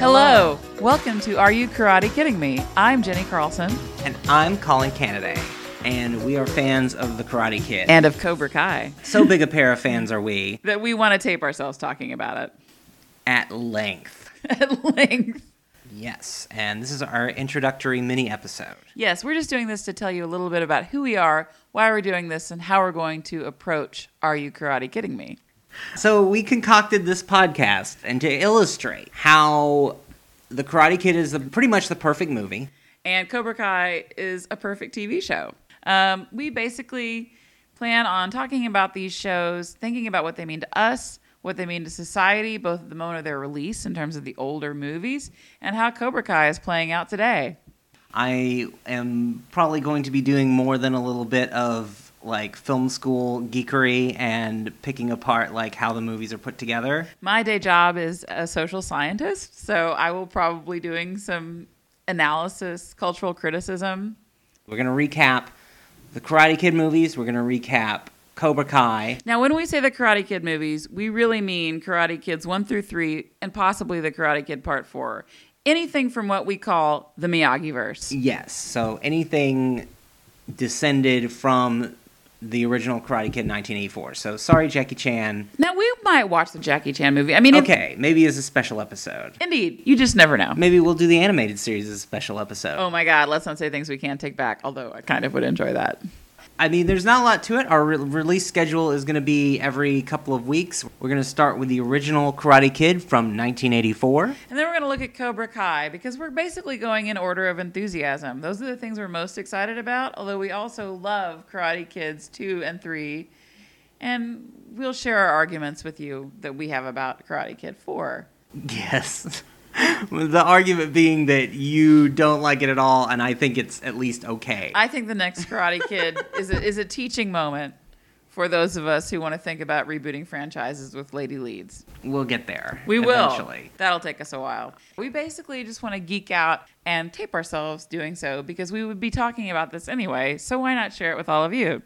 Welcome to Are You Karate Kidding Me? I'm Jenny Carlson. And I'm Colin Canaday, and we are fans of The Karate Kid. And of Cobra Kai. so big a pair of fans are we. That we want to tape ourselves talking about it. At length. At length. Yes, and this is our introductory mini episode. Yes, we're just doing this to tell you a little bit about who we are, why we're doing this, and how we're going to approach Are You Karate Kidding Me? So we concocted this podcast and to illustrate how The Karate Kid is the, pretty much the perfect movie. And Cobra Kai is a perfect TV show. Um, we basically plan on talking about these shows, thinking about what they mean to us, what they mean to society, both at the moment of their release in terms of the older movies, and how Cobra Kai is playing out today. I am probably going to be doing more than a little bit of like film school geekery and picking apart like how the movies are put together. My day job is a social scientist, so I will probably doing some analysis, cultural criticism. We're going to recap the Karate Kid movies, we're going to recap Cobra Kai. Now, when we say the Karate Kid movies, we really mean Karate Kids 1 through 3 and possibly the Karate Kid Part 4. Anything from what we call the Miyagi verse. Yes, so anything descended from the original Karate Kid 1984. So sorry, Jackie Chan. Now we might watch the Jackie Chan movie. I mean, okay, maybe as a special episode. Indeed, you just never know. Maybe we'll do the animated series as a special episode. Oh my God, let's not say things we can't take back. Although I kind of would enjoy that. I mean, there's not a lot to it. Our re- release schedule is going to be every couple of weeks. We're going to start with the original Karate Kid from 1984. And then we're going to look at Cobra Kai because we're basically going in order of enthusiasm. Those are the things we're most excited about, although we also love Karate Kids 2 and 3. And we'll share our arguments with you that we have about Karate Kid 4. Yes. the argument being that you don't like it at all, and I think it's at least okay. I think the next Karate Kid is a, is a teaching moment for those of us who want to think about rebooting franchises with lady leads. We'll get there. We eventually. will. That'll take us a while. We basically just want to geek out and tape ourselves doing so because we would be talking about this anyway. So why not share it with all of you?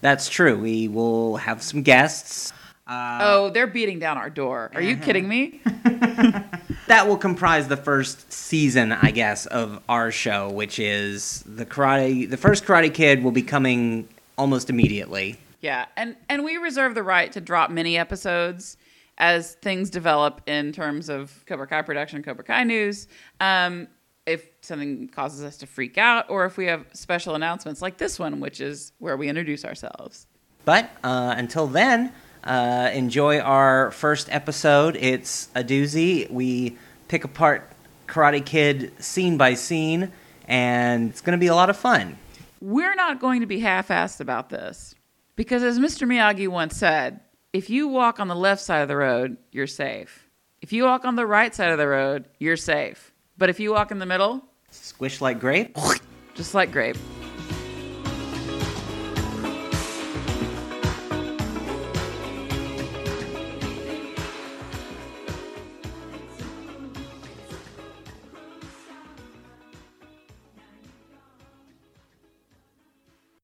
That's true. We will have some guests. Uh, oh, they're beating down our door. Are you kidding me? that will comprise the first season, I guess, of our show, which is the karate. The first Karate Kid will be coming almost immediately. Yeah, and and we reserve the right to drop mini episodes as things develop in terms of Cobra Kai production, Cobra Kai news. Um, if something causes us to freak out, or if we have special announcements like this one, which is where we introduce ourselves. But uh, until then, uh, enjoy our first episode. It's a doozy. We pick apart Karate Kid scene by scene, and it's going to be a lot of fun. We're not going to be half assed about this because, as Mr. Miyagi once said, if you walk on the left side of the road, you're safe. If you walk on the right side of the road, you're safe. But if you walk in the middle, squish like grape, just like grape.